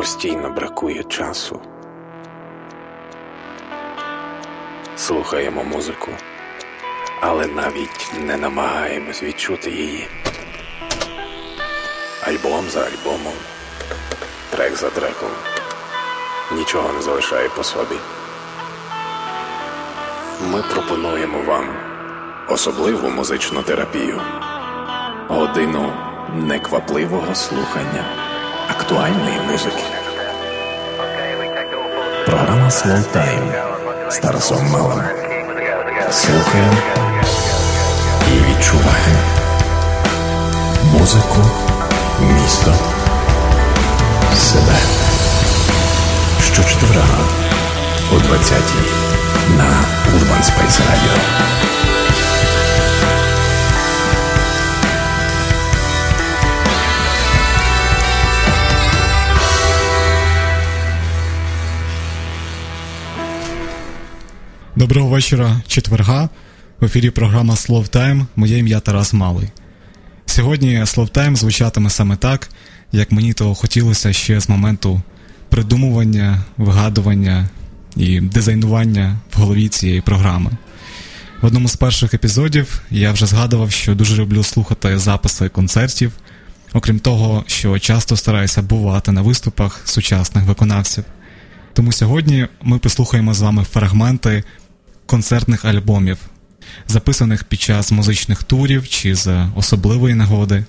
постійно бракує часу. Слухаємо музику, але навіть не намагаємось відчути її. Альбом за альбомом, трек за треком, нічого не залишає по собі. Ми пропонуємо вам особливу музичну терапію, годину неквапливого слухання актуальної музики. Програма Slow Time з Тарасом Малим. Слухаємо і відчуваємо музику, місто, себе. Щочетверга о 20-й на Urban Space Radio. Доброго вечора, четверга. В ефірі програма Time. Моє ім'я Тарас Малий. Сьогодні Time звучатиме саме так, як мені того хотілося ще з моменту придумування, вигадування і дизайнування в голові цієї програми. В одному з перших епізодів я вже згадував, що дуже люблю слухати записи концертів, окрім того, що часто стараюся бувати на виступах сучасних виконавців. Тому сьогодні ми послухаємо з вами фрагменти концертних альбомів, записаних під час музичних турів чи з особливої нагоди.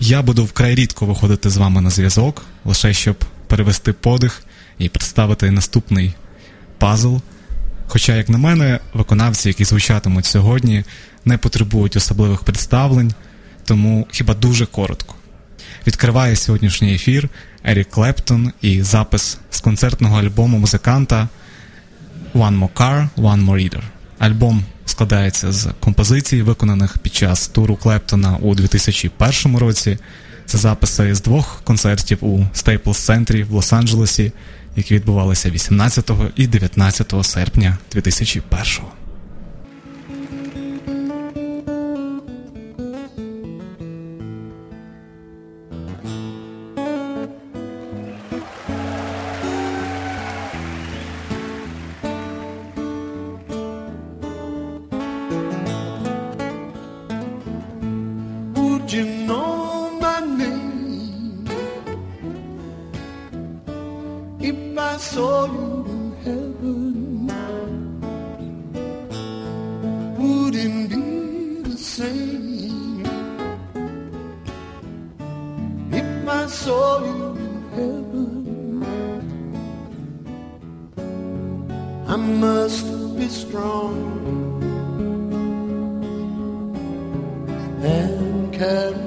Я буду вкрай рідко виходити з вами на зв'язок, лише щоб перевести подих і представити наступний пазл. Хоча, як на мене, виконавці, які звучатимуть сьогодні, не потребують особливих представлень, тому хіба дуже коротко. Відкриває сьогоднішній ефір Ерік Клептон і запис з концертного альбому музиканта One More Car, One More Reader. Альбом складається з композицій, виконаних під час туру Клептона у 2001 році. Це записи з двох концертів у Staples центрі в Лос-Анджелесі, які відбувалися 18 і 19 серпня 2001 Would if I saw you in heaven? Wouldn't be the same if I saw you in heaven. I must be strong and carry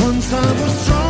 once I was strong.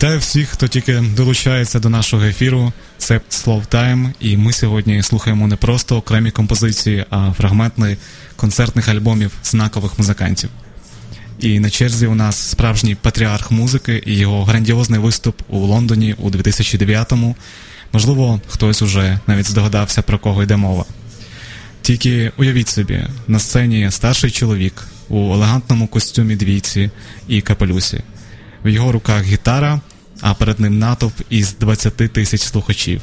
Вітаю всіх, хто тільки долучається до нашого ефіру. Це Slow Time, і ми сьогодні слухаємо не просто окремі композиції, а фрагменти концертних альбомів знакових музикантів. І на черзі у нас справжній патріарх музики і його грандіозний виступ у Лондоні у 2009-му. Можливо, хтось уже навіть здогадався, про кого йде мова. Тільки уявіть собі, на сцені старший чоловік у елегантному костюмі двійці і капелюсі. В його руках гітара, а перед ним натовп із 20 тисяч слухачів.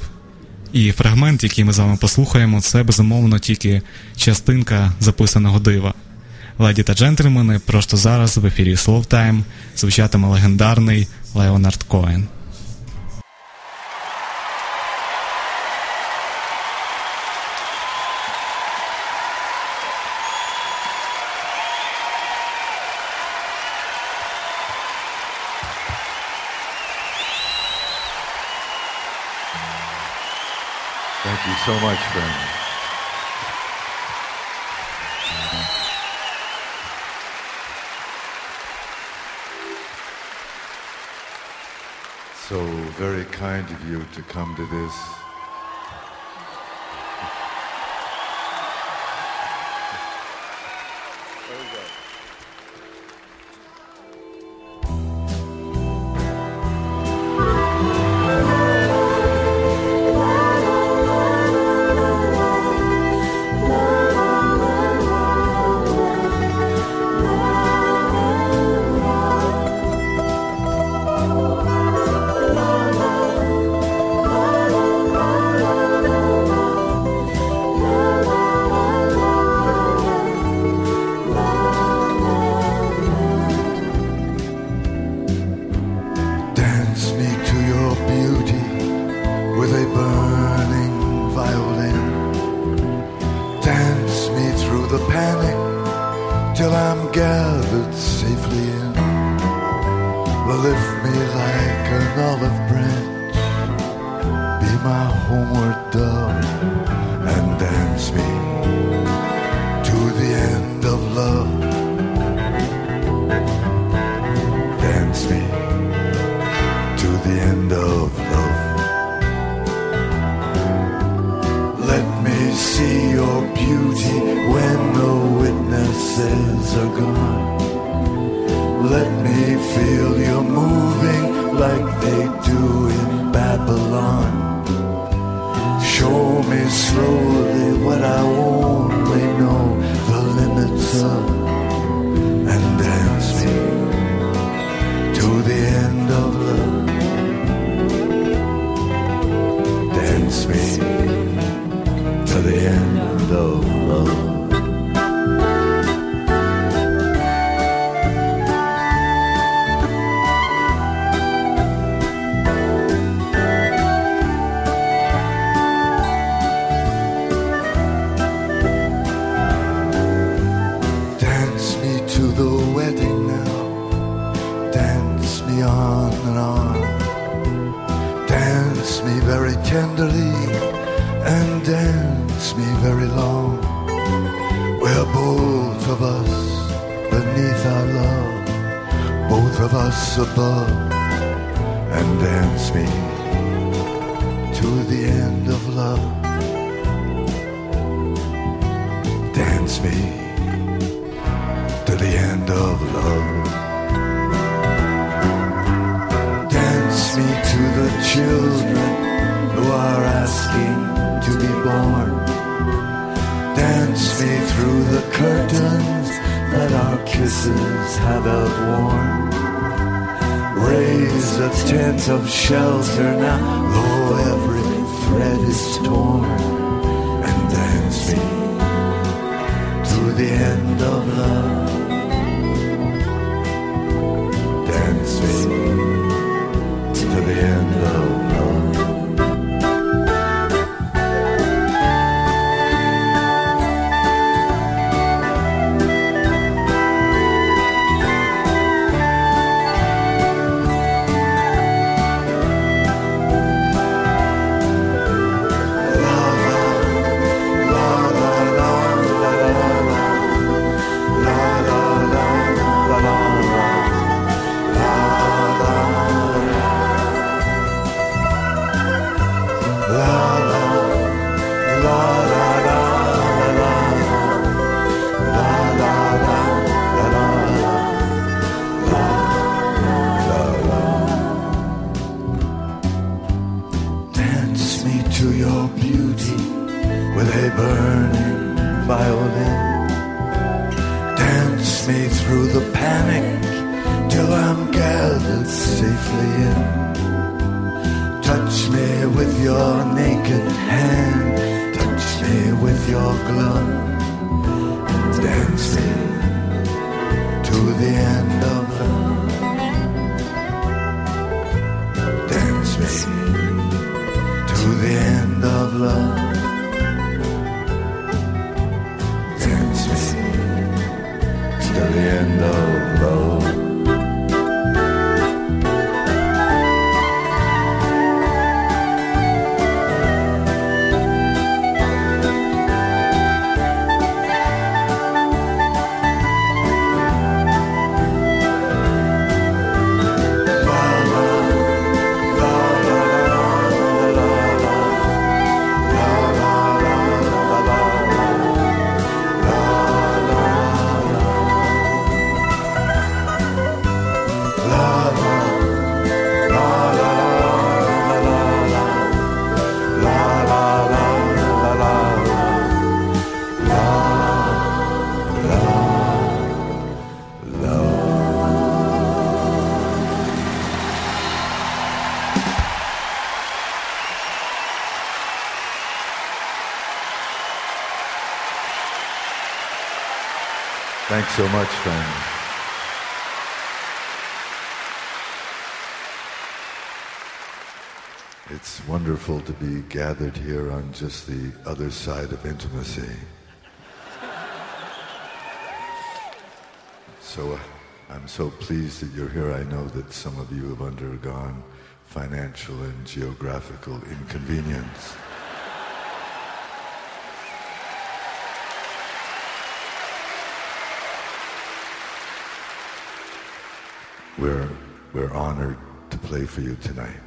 І фрагмент, який ми з вами послухаємо, це безумовно тільки частинка записаного дива. Леді та джентльмени, просто зараз в ефірі Time звучатиме легендарний Леонард Коен. You so much, friend. So very kind of you to come to this. Till I'm gathered safely in. Lift me like an olive branch, be my homeward dove, and dance me to the end of love. Dance me to the end of love. Let me see your beauty when the witnesses are gone. Let me feel you moving like they so much, family. It's wonderful to be gathered here on just the other side of intimacy. So uh, I'm so pleased that you're here. I know that some of you have undergone financial and geographical inconvenience. We're, we're honored to play for you tonight.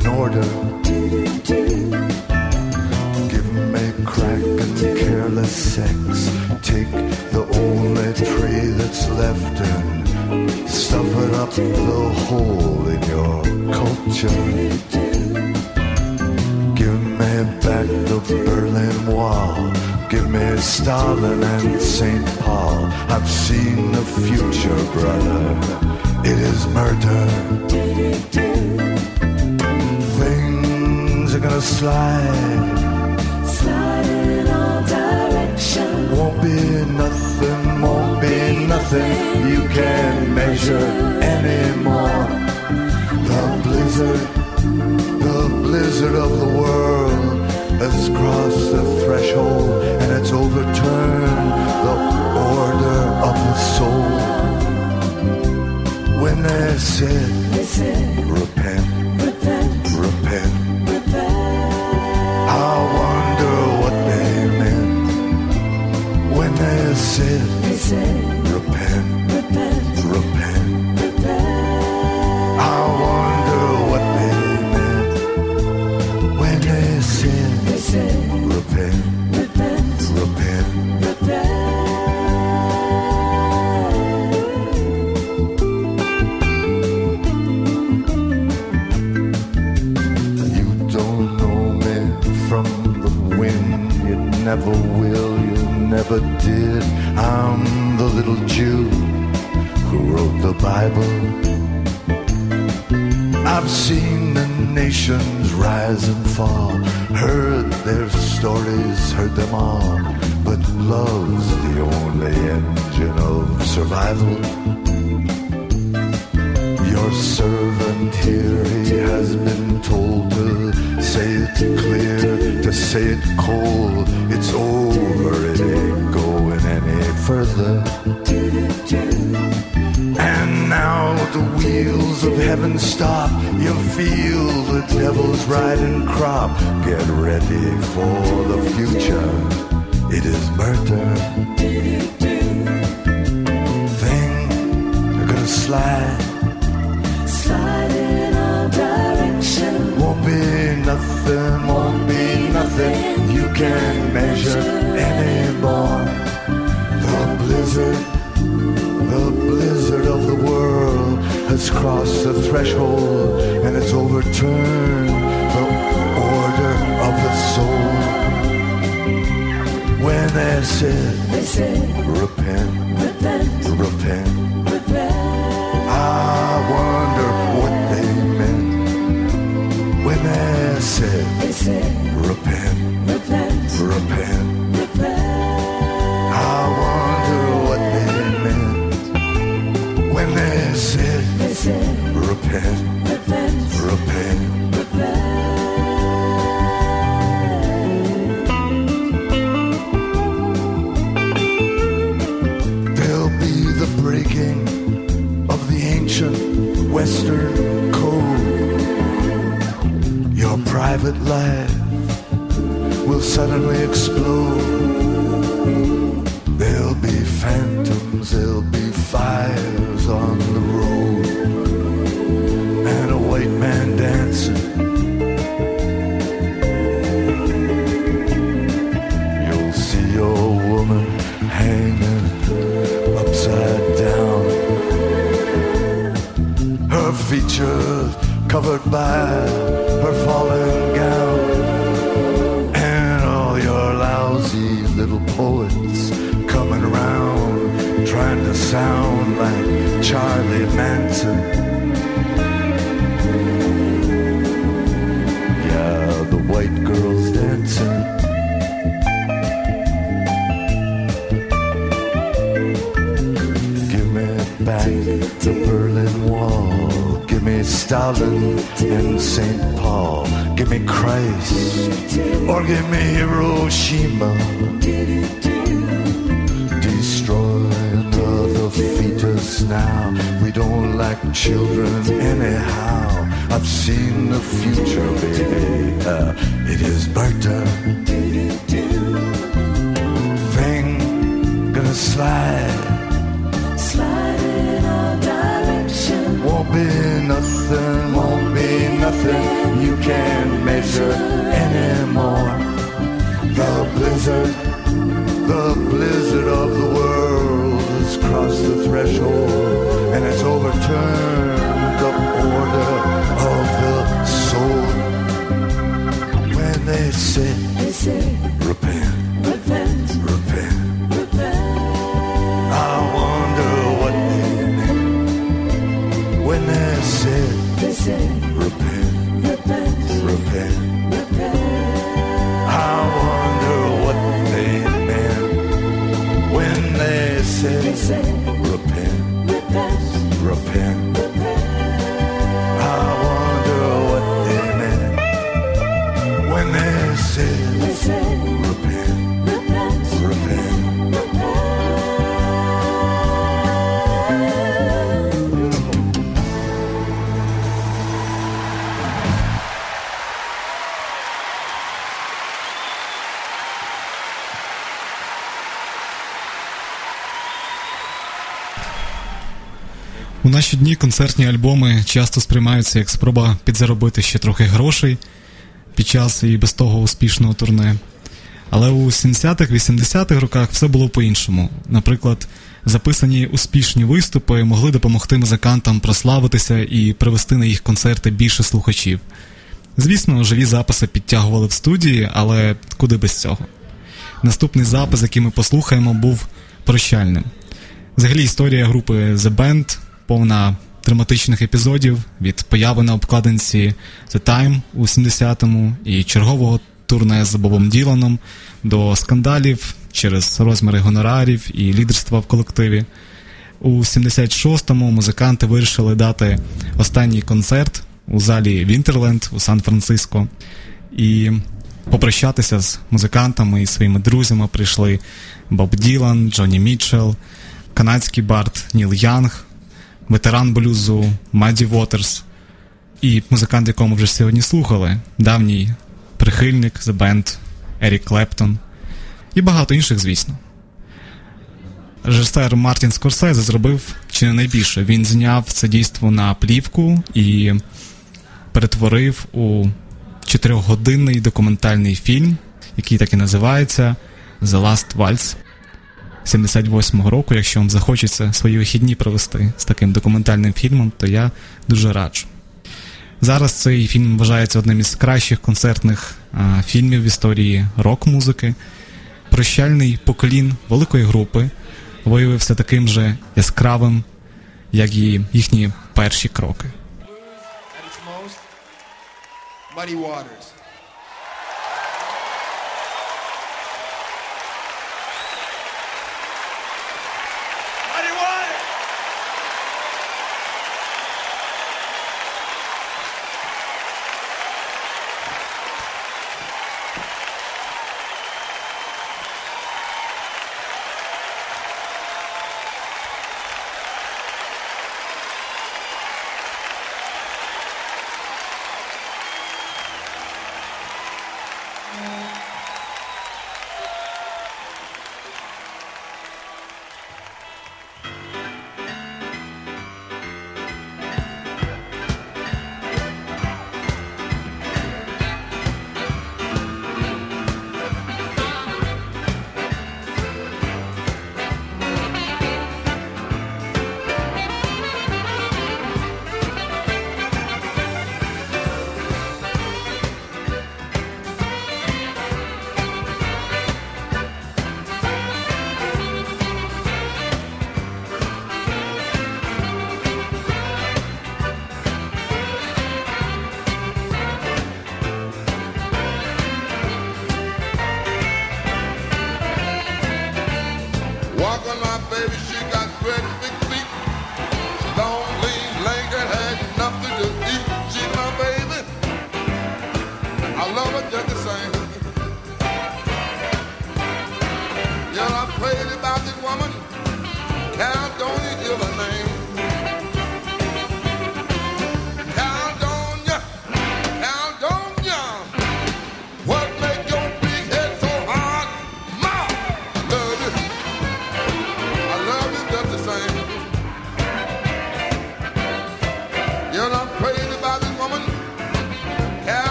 an order. Give me crack and careless sex. Take the only tree that's left and stuff it up the hole in your culture. Give me back the Berlin Wall. Give me Stalin and St. Paul. I've seen the future, brother. Threshold and it's overturned the order of the soul. When they said, They repent, repent, repent, repent. Private life will suddenly explode. There'll be phantoms, there'll be fires on the road, and a white man dancing. You'll see your woman hanging upside down. Her features covered by Charlie Manson. Yeah, the white girl's dancing. Give me back the Berlin Wall. Give me Stalin and St. Paul. Give me Christ. Or give me Hiroshima. Fetus now. We don't like children anyhow. I've seen the future, baby. Uh, it is murder. Thing gonna slide. Slide in all direction. Won't be nothing, won't be nothing you can measure anymore. The blizzard, the blizzard of the world has crossed the threshold and it's overturned наші дні концертні альбоми часто сприймаються як спроба підзаробити ще трохи грошей під час і без того успішного турне. Але у 70-х, 80-х роках все було по-іншому. Наприклад, записані успішні виступи могли допомогти музикантам прославитися і привести на їх концерти більше слухачів. Звісно, живі записи підтягували в студії, але куди без цього. Наступний запис, який ми послухаємо, був прощальним. Взагалі історія групи The Band повна драматичних епізодів від появи на обкладинці The Time у 70-му і чергового турне з Бобом Діланом до скандалів через розміри гонорарів і лідерства в колективі. У 76-му музиканти вирішили дати останній концерт у залі Вінтерленд у Сан-Франциско. І попрощатися з музикантами і своїми друзями прийшли Боб Ділан, Джонні Мітчелл, канадський бард Ніл Янг, ветеран блюзу Маді Вотерс і музикант, якому вже сьогодні слухали, давній прихильник The Band Ерік Клептон і багато інших, звісно. Режисер Мартін Скорсезе зробив чи не найбільше. Він зняв це дійство на плівку і перетворив у чотирьохгодинний документальний фільм, який так і називається The Last Waltz. 78-го року. Якщо вам захочеться свої вихідні провести з таким документальним фільмом, то я дуже раджу. Зараз цей фільм вважається одним із кращих концертних а, фільмів в історії рок-музики. Прощальний поклін великої групи виявився таким же яскравим, як і їхні перші кроки. Muddy Waters.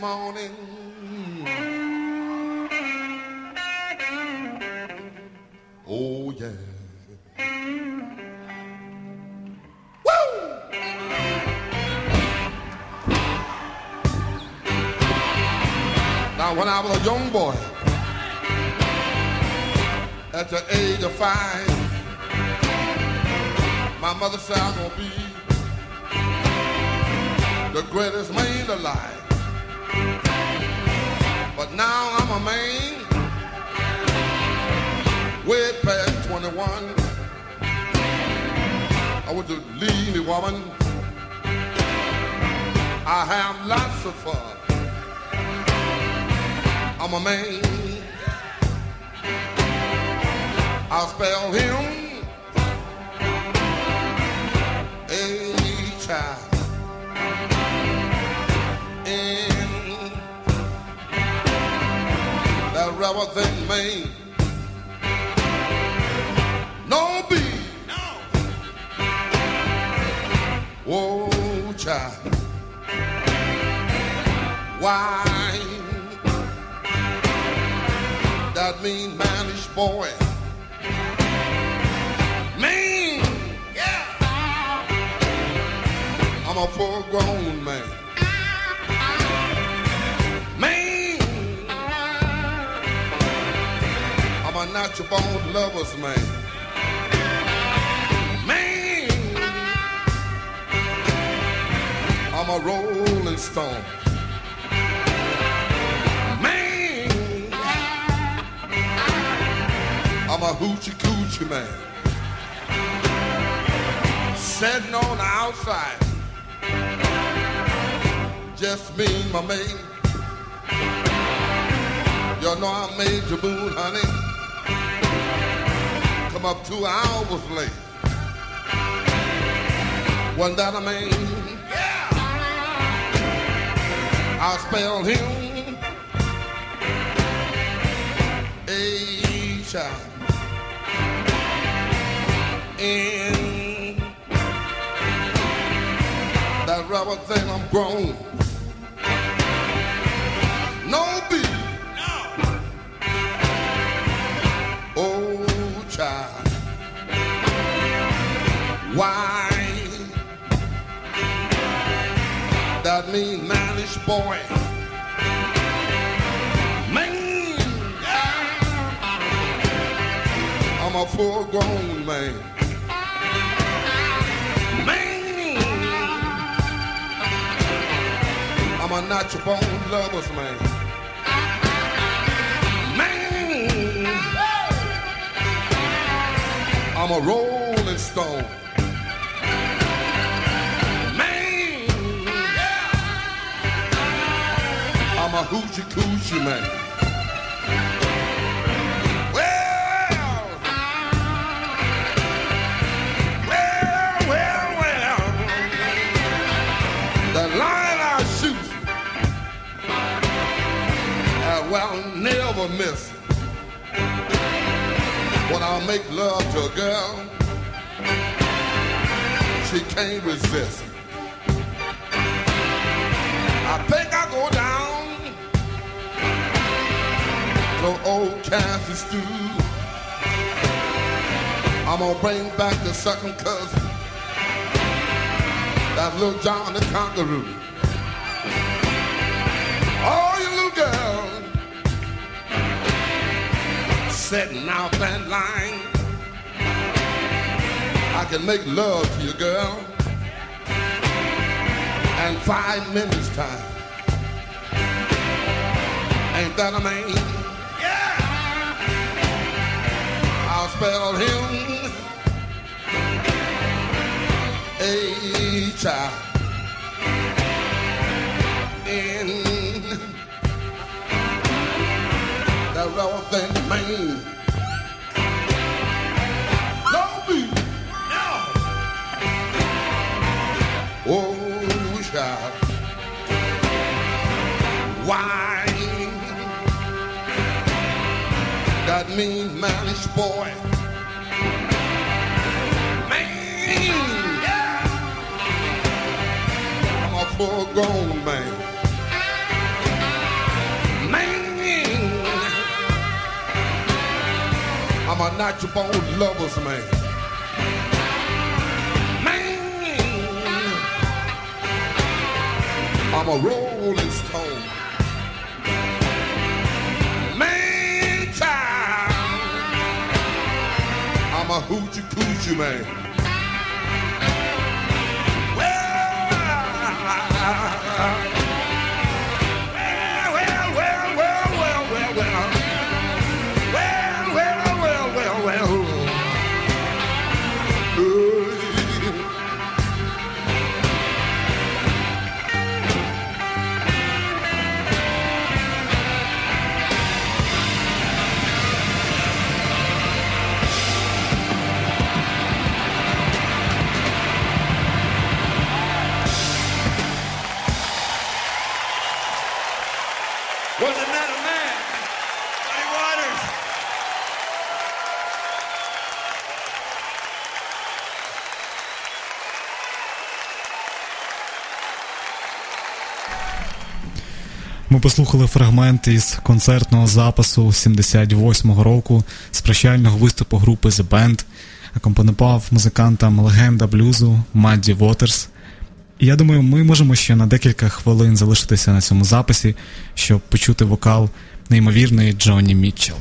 Morning. Oh, yeah. Now, when I was a young boy, at the age of five, my mother said I'm gonna be the greatest man alive. But now I'm a man, way past 21. I want to leave me, woman. I have lots of fun. I'm a man. I'll spell him a child. That rubber thing made no B. Whoa, child. Why? That mean manish boy. Man, yeah. I'm a full grown. Man, I'm a natural born lover's man. Man, I'm a rolling stone. Man, I'm a hoochie coochie man. Sitting on the outside, just me my mate. You know I made your moon, honey. Come up two hours late. Wasn't that a man? Yeah. I spelled him a child. In that rubber thing, I'm grown. No beat. Mean manish boy. Man, I'm a full grown man. Man, I'm a natural born lover's man. Man, I'm a rolling stone. I'm a hoochie coochie man. Well, well, well. The line I shoot, I will never miss. When I make love to a girl, she can't resist. To old Cassie Stew. I'm gonna bring back the second cousin, that little John the Conqueror. Oh, you little girl, setting out that line. I can make love to you, girl, in five minutes time. Ain't that a spell him H I N. That's all that Don't be No. Oh, child. Why? That mean mannish boy. Man, yeah. I'm a full grown man. Man, I'm a natural born lover's man. Man, I'm a rolling stone. Hoochie coochie man. Ми послухали фрагмент із концертного запису 78-го року з прощального виступу групи The Band. Акомпонував музикантам легенда блюзу Мадді Вотерс. І я думаю, ми можемо ще на декілька хвилин залишитися на цьому записі, щоб почути вокал неймовірної Джонні Мітчелл.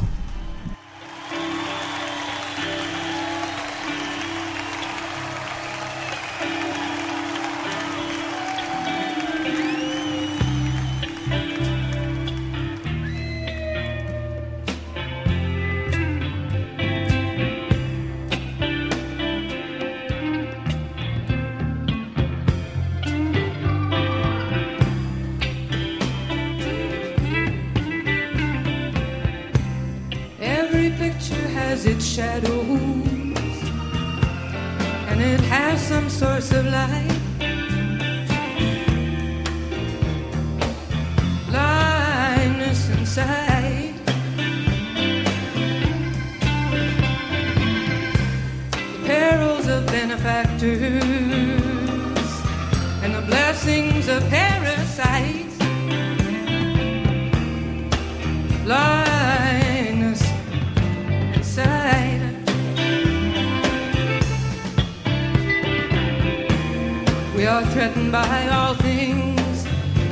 Are threatened by all things,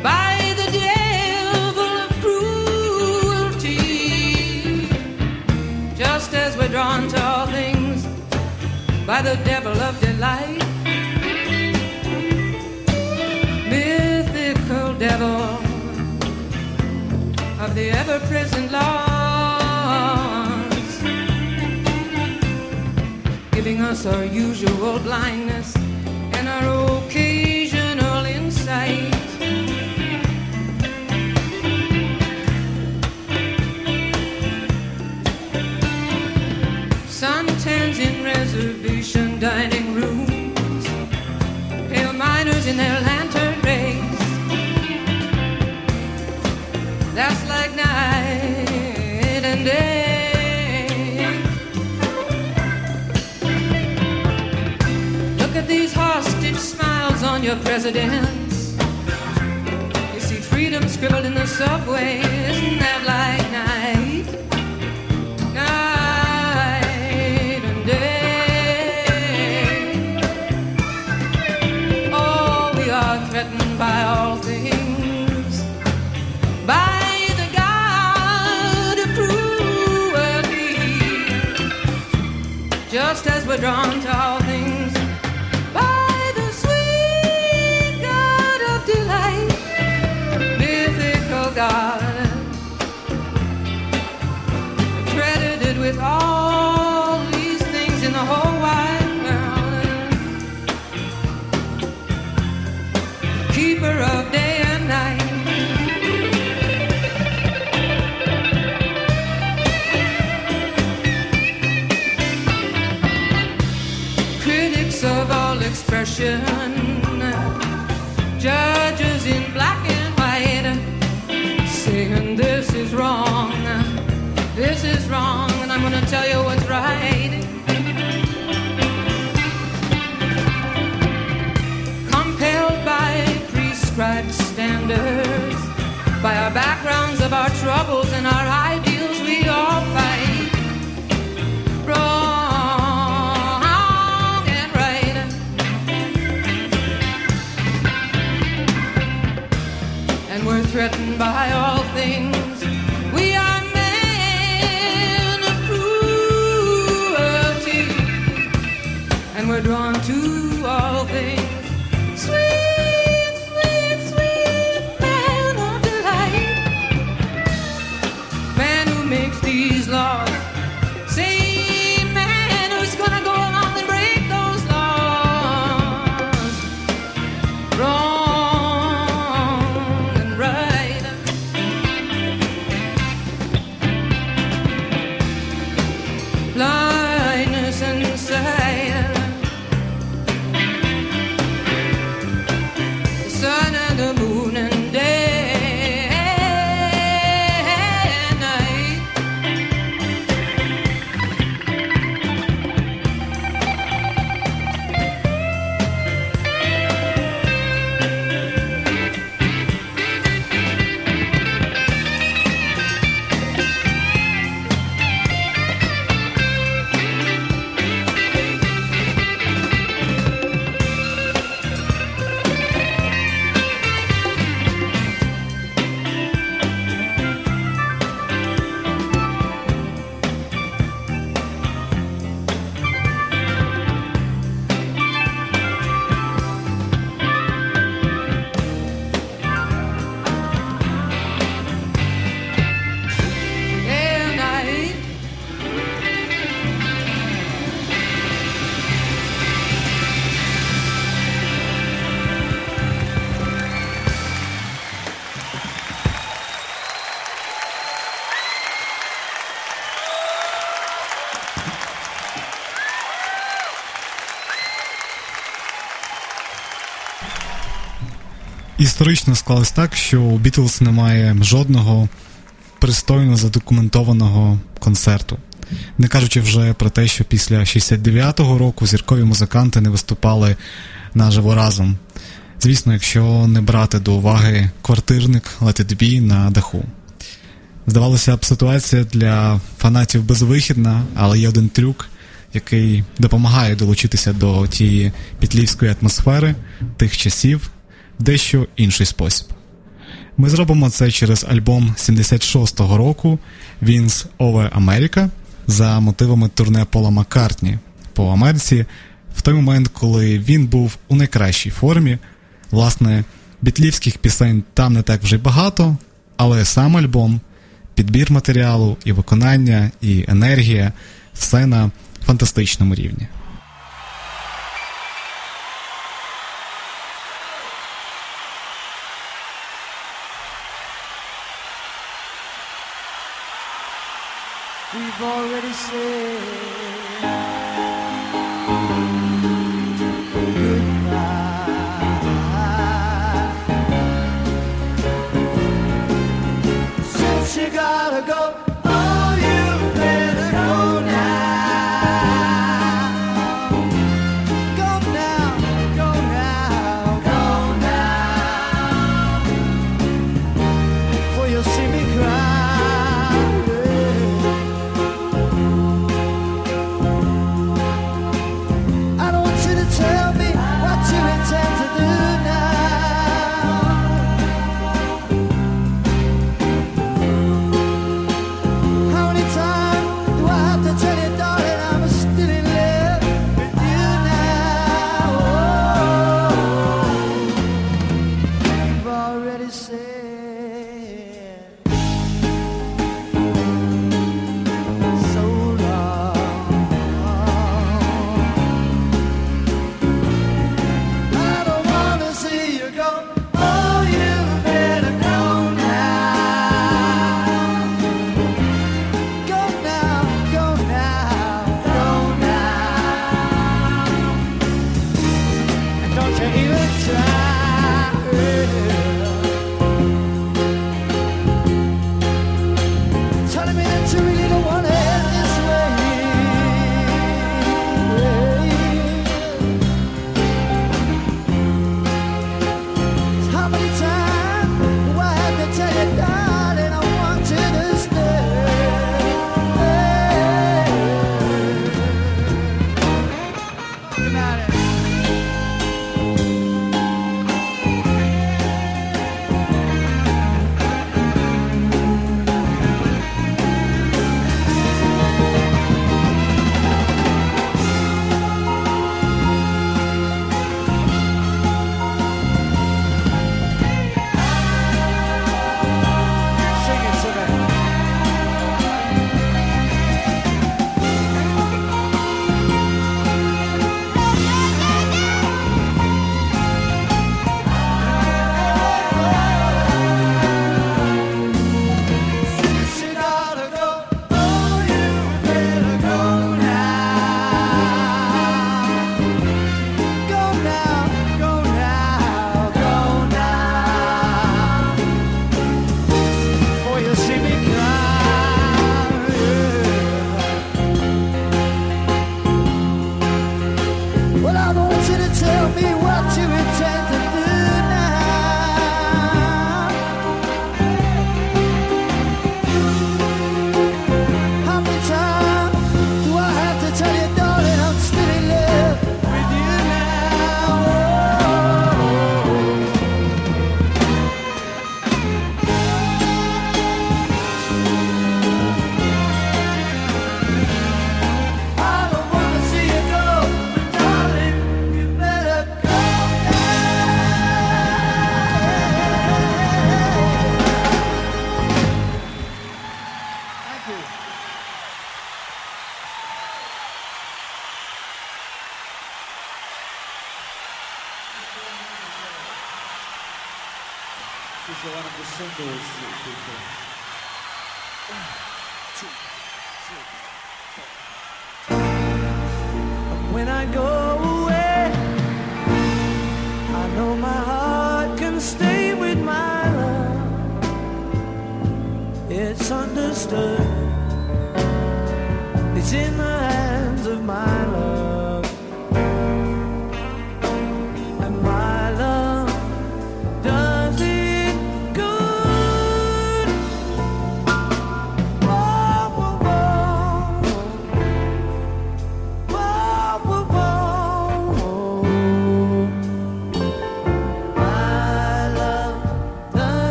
by the devil of cruelty. Just as we're drawn to all things by the devil of delight. Mythical devil of the ever present laws, giving us our usual blindness and our occasional reservation dining rooms, pale miners in their lantern rays. That's like night and day. Look at these hostage smiles on your presidents. You see freedom scribbled in the subway. Drawn expression, judges in black and white, And this is wrong. This is wrong, and I'm gonna tell you what's right. Compelled by prescribed standards, by our backgrounds of our troubles and our by all things. We are men of cruelty, and we're drawn to all things. Історично склалось так, що у Бітлз немає жодного пристойно задокументованого концерту. Не кажучи вже про те, що після 69-го року зіркові музиканти не виступали наживо разом. Звісно, якщо не брати до уваги квартирник Let It Be на даху. Здавалося б, ситуація для фанатів безвихідна, але є один трюк, який допомагає долучитися до тієї петлівської атмосфери тих часів дещо інший спосіб. Ми зробимо це через альбом 76-го року Вінс Ове Америка за мотивами турне Пола Маккартні по Америці в той момент, коли він був у найкращій формі. Власне, бітлівських пісень там не так вже й багато, але сам альбом, підбір матеріалу, і виконання, і енергія все на фантастичному рівні. We've already said goodbye. Since you gotta go,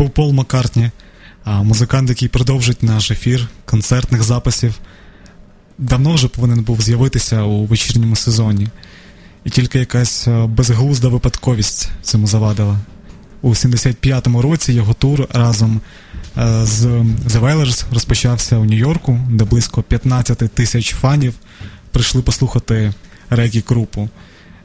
був Пол Маккартні, музикант, який продовжить наш ефір концертних записів. Давно вже повинен був з'явитися у вечірньому сезоні. І тільки якась е, безглузда випадковість цьому завадила. У 75-му році його тур разом е, з The Wailers розпочався у Нью-Йорку, де близько 15 тисяч фанів прийшли послухати регі групу.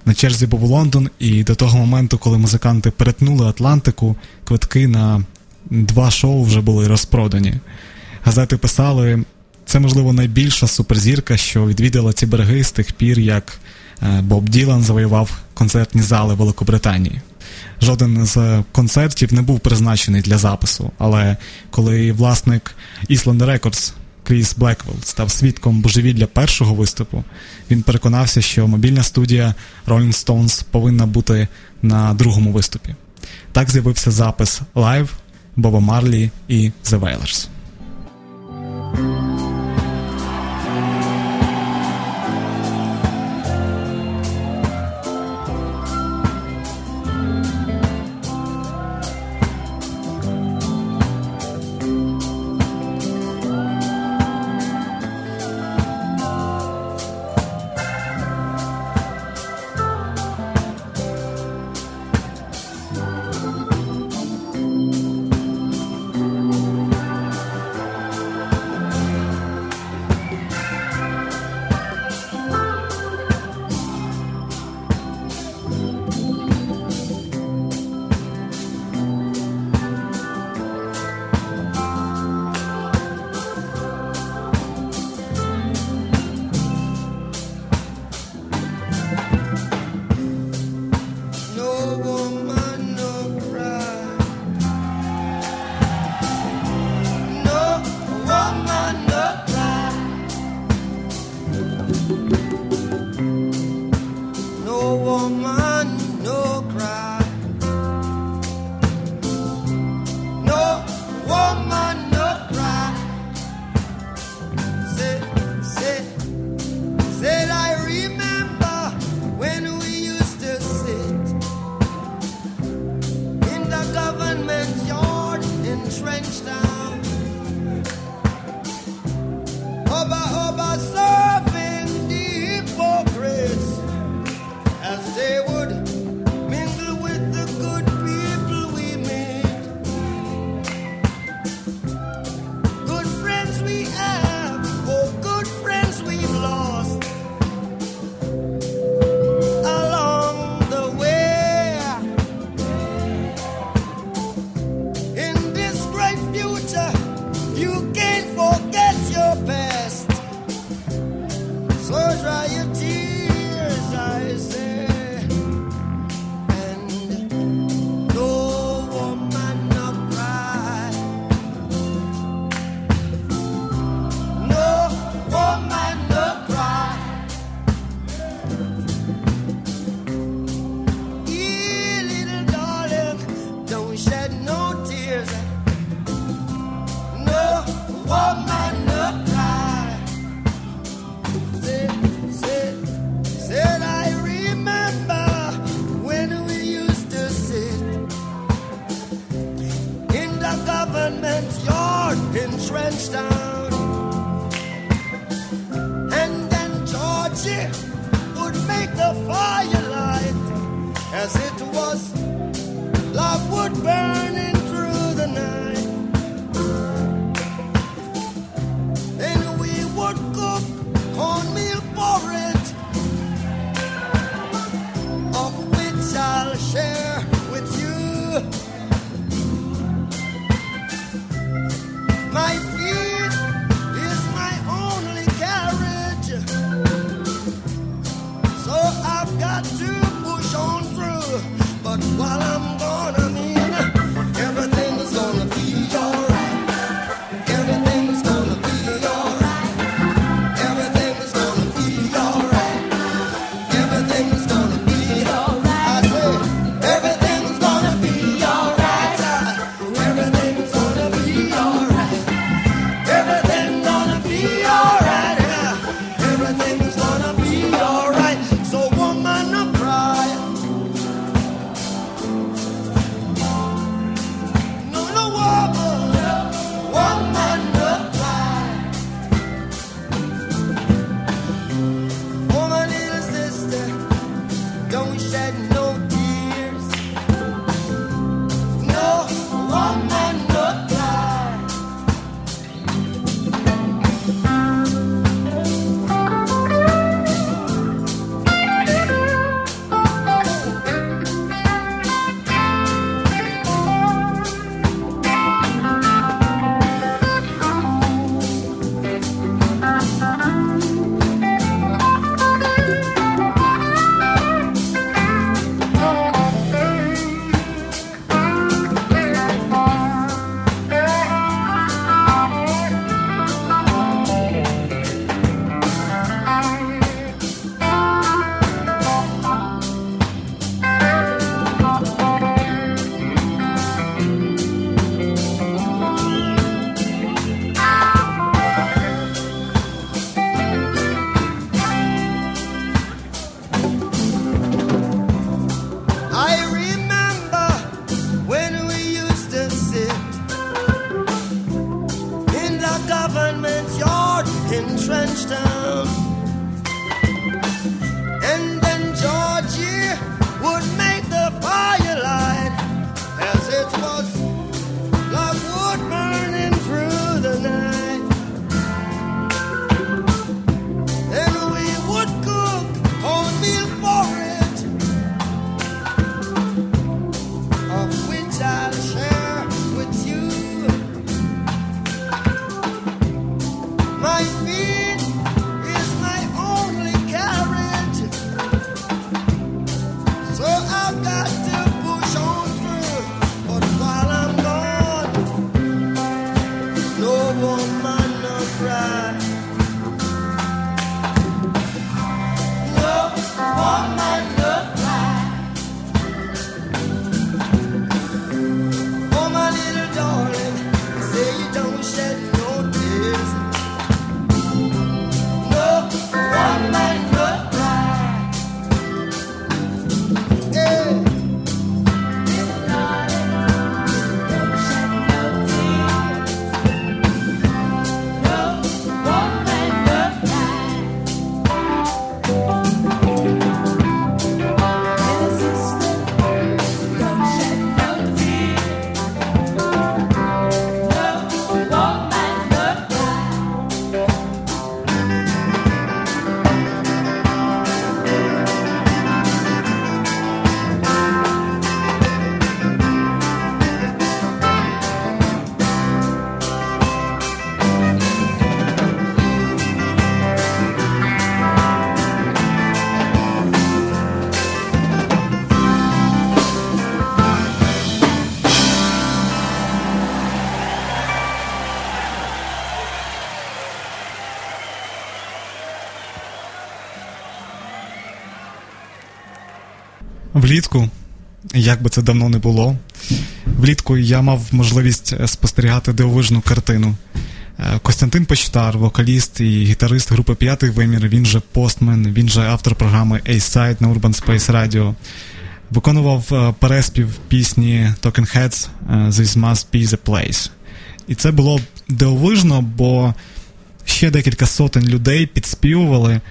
На черзі був Лондон, і до того моменту, коли музиканти перетнули Атлантику, квитки на два шоу вже були розпродані. Газети писали, це, можливо, найбільша суперзірка, що відвідала ці береги з тих пір, як е, Боб Ділан завоював концертні зали Великобританії. Жоден з концертів не був призначений для запису, але коли власник Island Records Кріс Блеквелл став свідком божевілля першого виступу, він переконався, що мобільна студія Rolling Stones повинна бути на другому виступі. Так з'явився запис Live, Боба Марлі і The Wailers. Влітку, як би це давно не було, влітку я мав можливість е, спостерігати дивовижну картину. Е, Костянтин Почтар, вокаліст і гітарист групи П'ятий вимір, він же постмен, він же автор програми A-Side на Urban Space Radio. Виконував е, переспів пісні Talking Heads This Must Be the Place. І це було дивовижно, бо ще декілька сотень людей підспівували,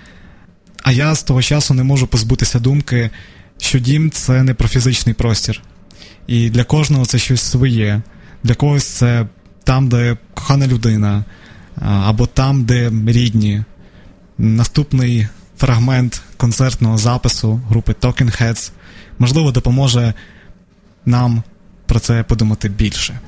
а я з того часу не можу позбутися думки, що дім це не про фізичний простір. І для кожного це щось своє. Для когось це там, де кохана людина, або там, де рідні. Наступний фрагмент концертного запису групи Talking Heads можливо допоможе нам про це подумати більше.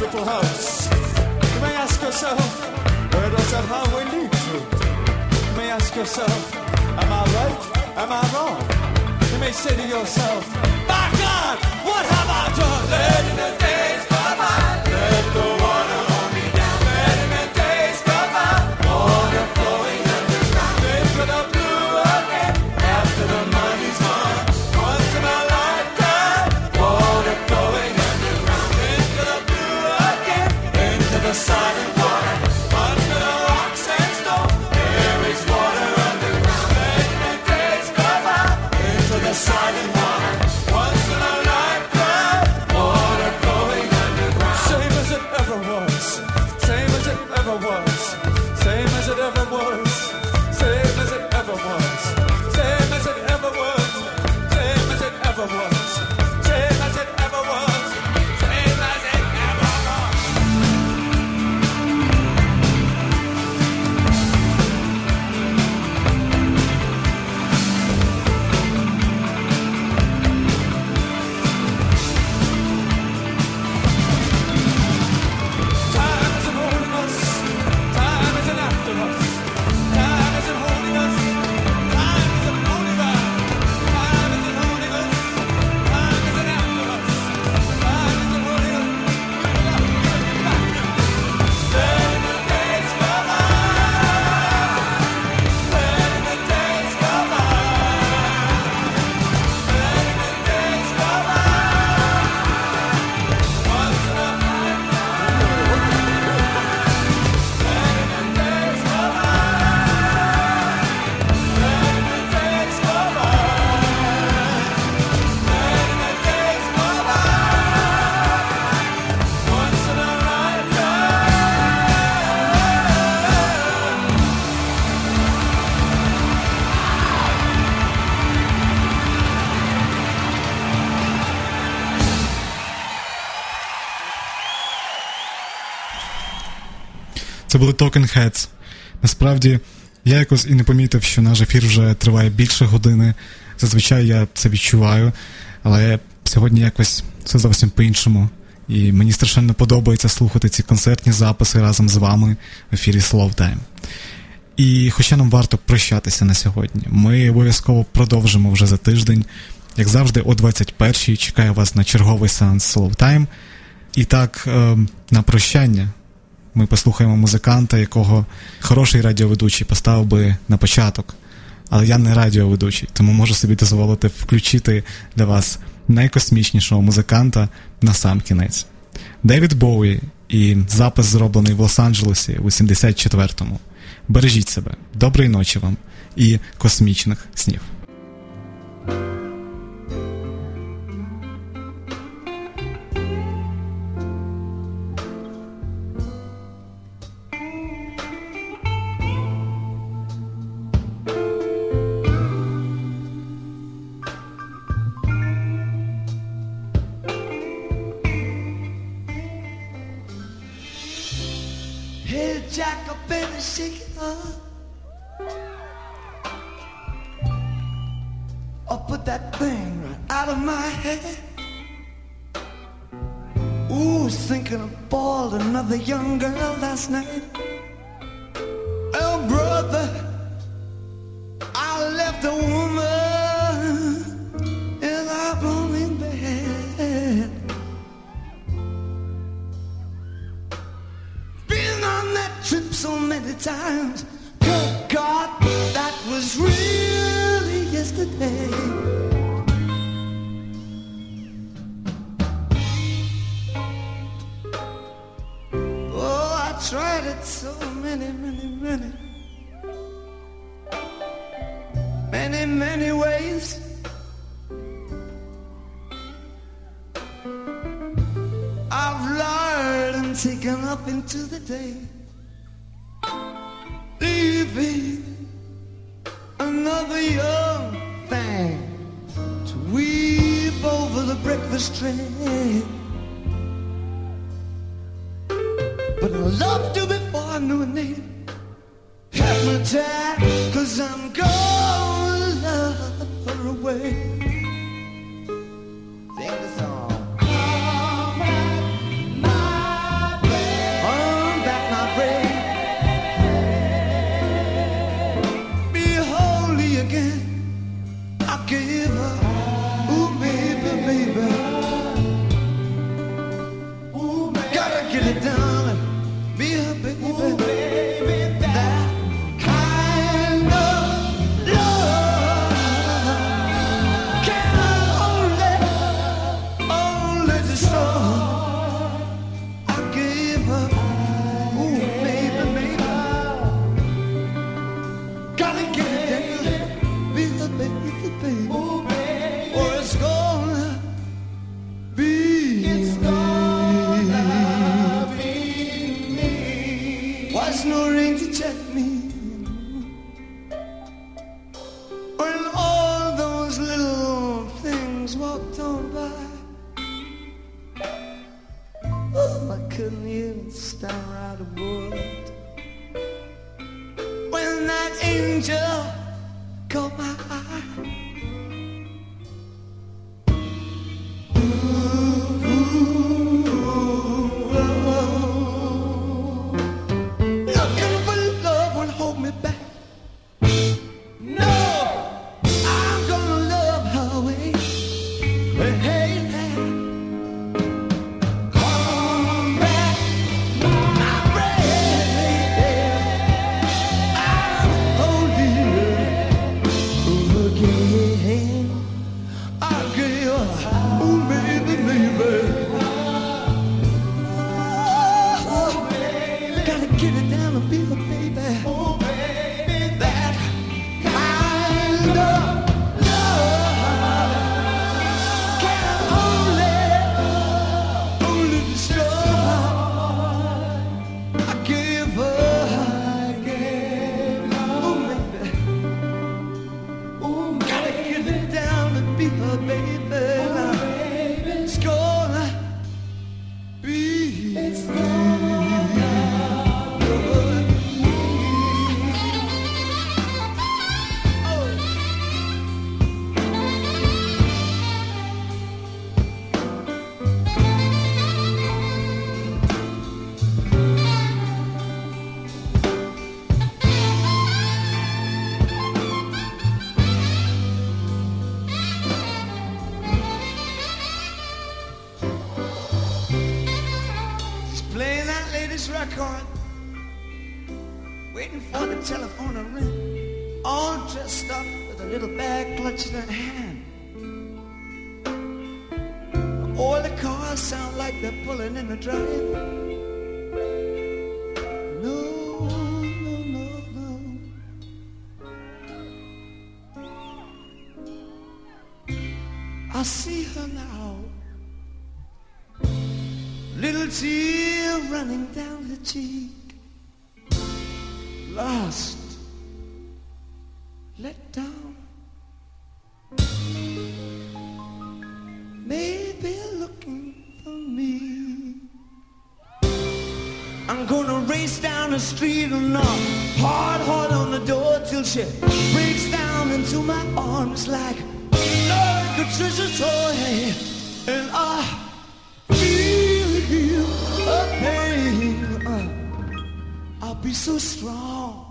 hospital house. You may ask yourself, where does that highway lead to? You may ask yourself, am I right? Am I wrong? You may say to yourself, my God, what have I done? Let the days go by. Let the були Talking Heads. Насправді, я якось і не помітив, що наш ефір вже триває більше години. Зазвичай я це відчуваю, але сьогодні якось все зовсім по-іншому. І мені страшенно подобається слухати ці концертні записи разом з вами в ефірі Slow Time. І хоча нам варто прощатися на сьогодні, ми обов'язково продовжимо вже за тиждень. Як завжди, о 21-й чекаю вас на черговий сеанс Slow Time. І так, ем, на прощання ми послухаємо музиканта, якого хороший радіоведучий поставив би на початок. Але я не радіоведучий, тому можу собі дозволити включити для вас найкосмічнішого музиканта на сам кінець. Девід Боуї і запис зроблений в Лос-Анджелесі у 84-му. Бережіть себе, доброї ночі вам і космічних снів. Last lust, let down. Maybe looking for me. I'm gonna race down the street and knock hard, hard on the door till she breaks down into my arms like Lord Patricia's toy. And I. We're so strong.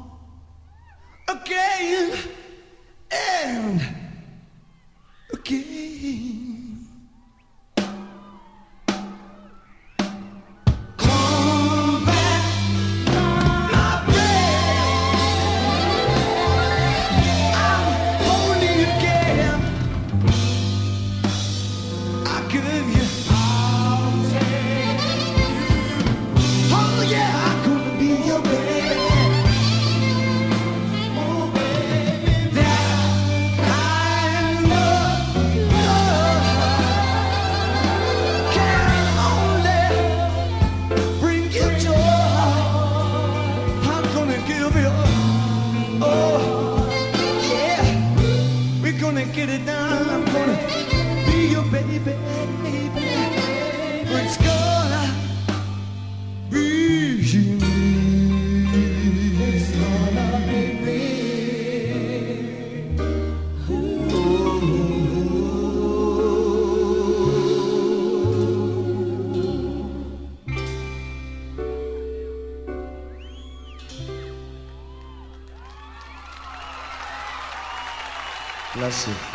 Gracias.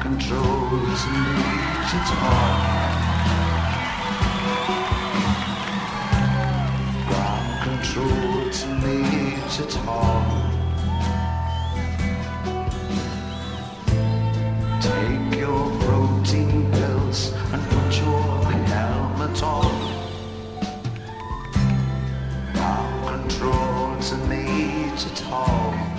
controls nature's heart. Ground controls nature's heart. Take your protein pills and put your helmet on. Ground controls nature's heart.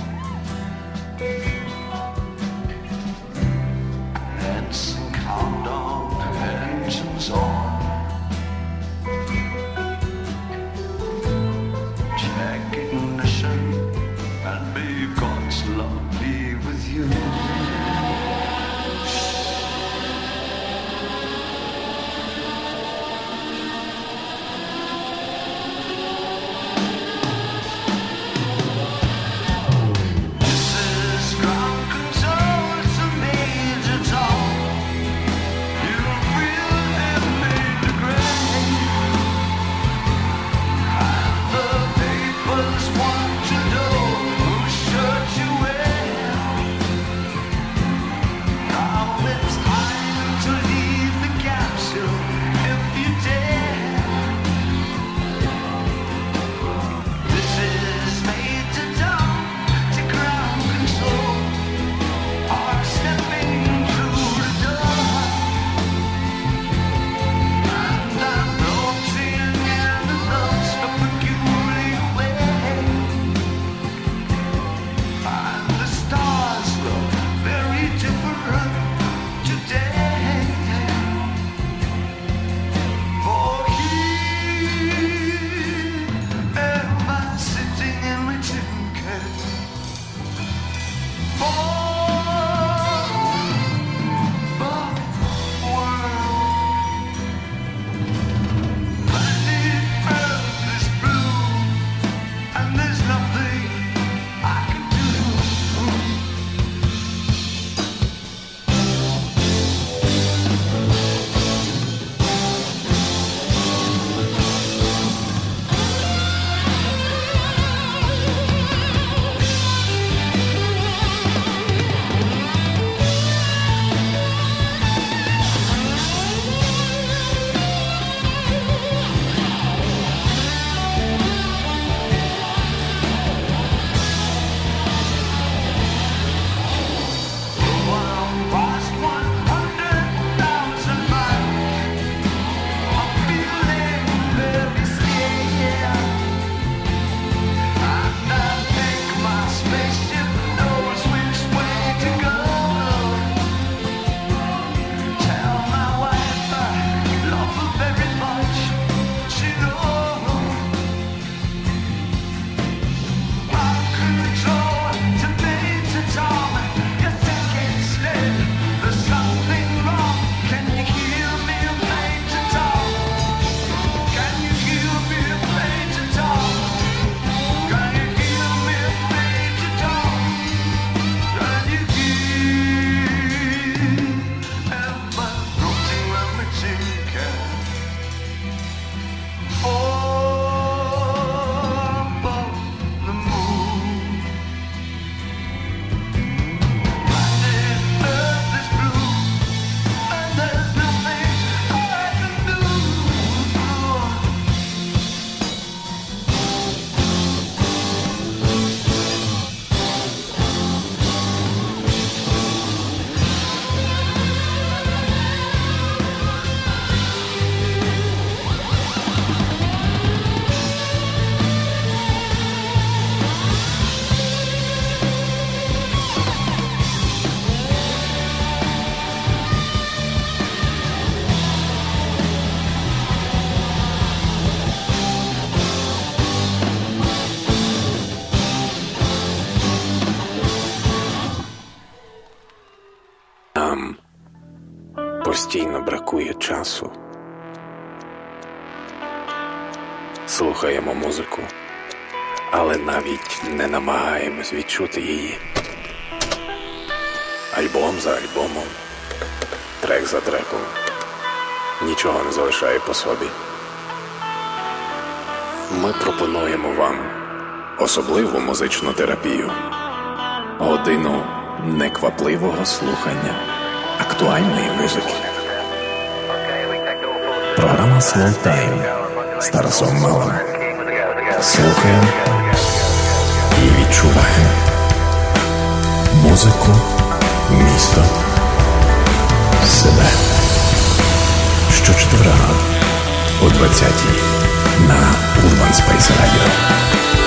не намагаємось відчути її. Альбом за альбомом, трек за треком. Нічого не залишає по собі. Ми пропонуємо вам особливу музичну терапію, годину неквапливого слухання актуальної музики. Програма Slow Time з Тарасом Слухаємо відчуває музику, місто, себе. Щочетверга о 20-й на Urban Space Radio.